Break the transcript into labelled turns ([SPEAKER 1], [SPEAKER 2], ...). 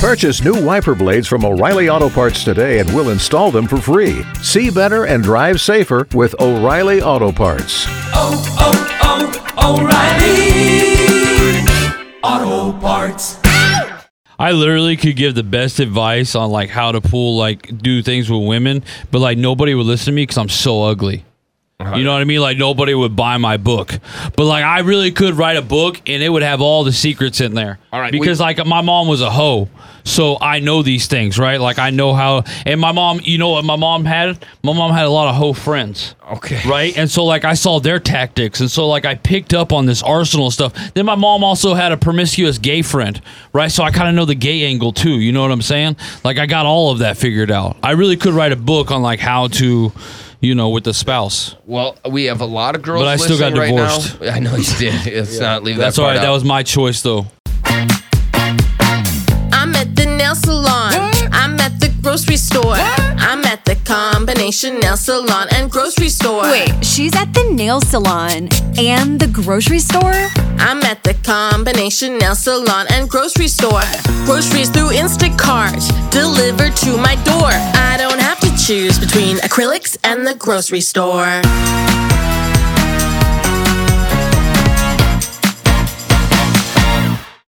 [SPEAKER 1] Purchase new wiper blades from O'Reilly Auto Parts today and we'll install them for free. See better and drive safer with O'Reilly Auto Parts.
[SPEAKER 2] oh, oh, oh, O'Reilly Auto Parts.
[SPEAKER 3] I literally could give the best advice on like how to pull like do things with women, but like nobody would listen to me because I'm so ugly. You know what I mean? Like nobody would buy my book, but like I really could write a book and it would have all the secrets in there.
[SPEAKER 4] All right,
[SPEAKER 3] because
[SPEAKER 4] we-
[SPEAKER 3] like my mom was a hoe, so I know these things, right? Like I know how. And my mom, you know what my mom had? My mom had a lot of hoe friends.
[SPEAKER 4] Okay.
[SPEAKER 3] Right. And so like I saw their tactics, and so like I picked up on this arsenal stuff. Then my mom also had a promiscuous gay friend, right? So I kind of know the gay angle too. You know what I'm saying? Like I got all of that figured out. I really could write a book on like how to, you know, with the spouse.
[SPEAKER 4] Well, we have a lot of girls
[SPEAKER 3] But I still got
[SPEAKER 4] listening right
[SPEAKER 3] divorced.
[SPEAKER 4] I know you did. It's not leave
[SPEAKER 3] That's
[SPEAKER 4] that
[SPEAKER 3] all
[SPEAKER 4] part
[SPEAKER 3] right. That was my choice though.
[SPEAKER 5] I'm at the nail salon. I'm at the grocery store. I'm at the combination nail salon and grocery store.
[SPEAKER 6] Wait, she's at the nail salon and the grocery store?
[SPEAKER 5] I'm at the combination nail salon and grocery store. Groceries through Instacart, delivered to my door. Choose between acrylics and the grocery store.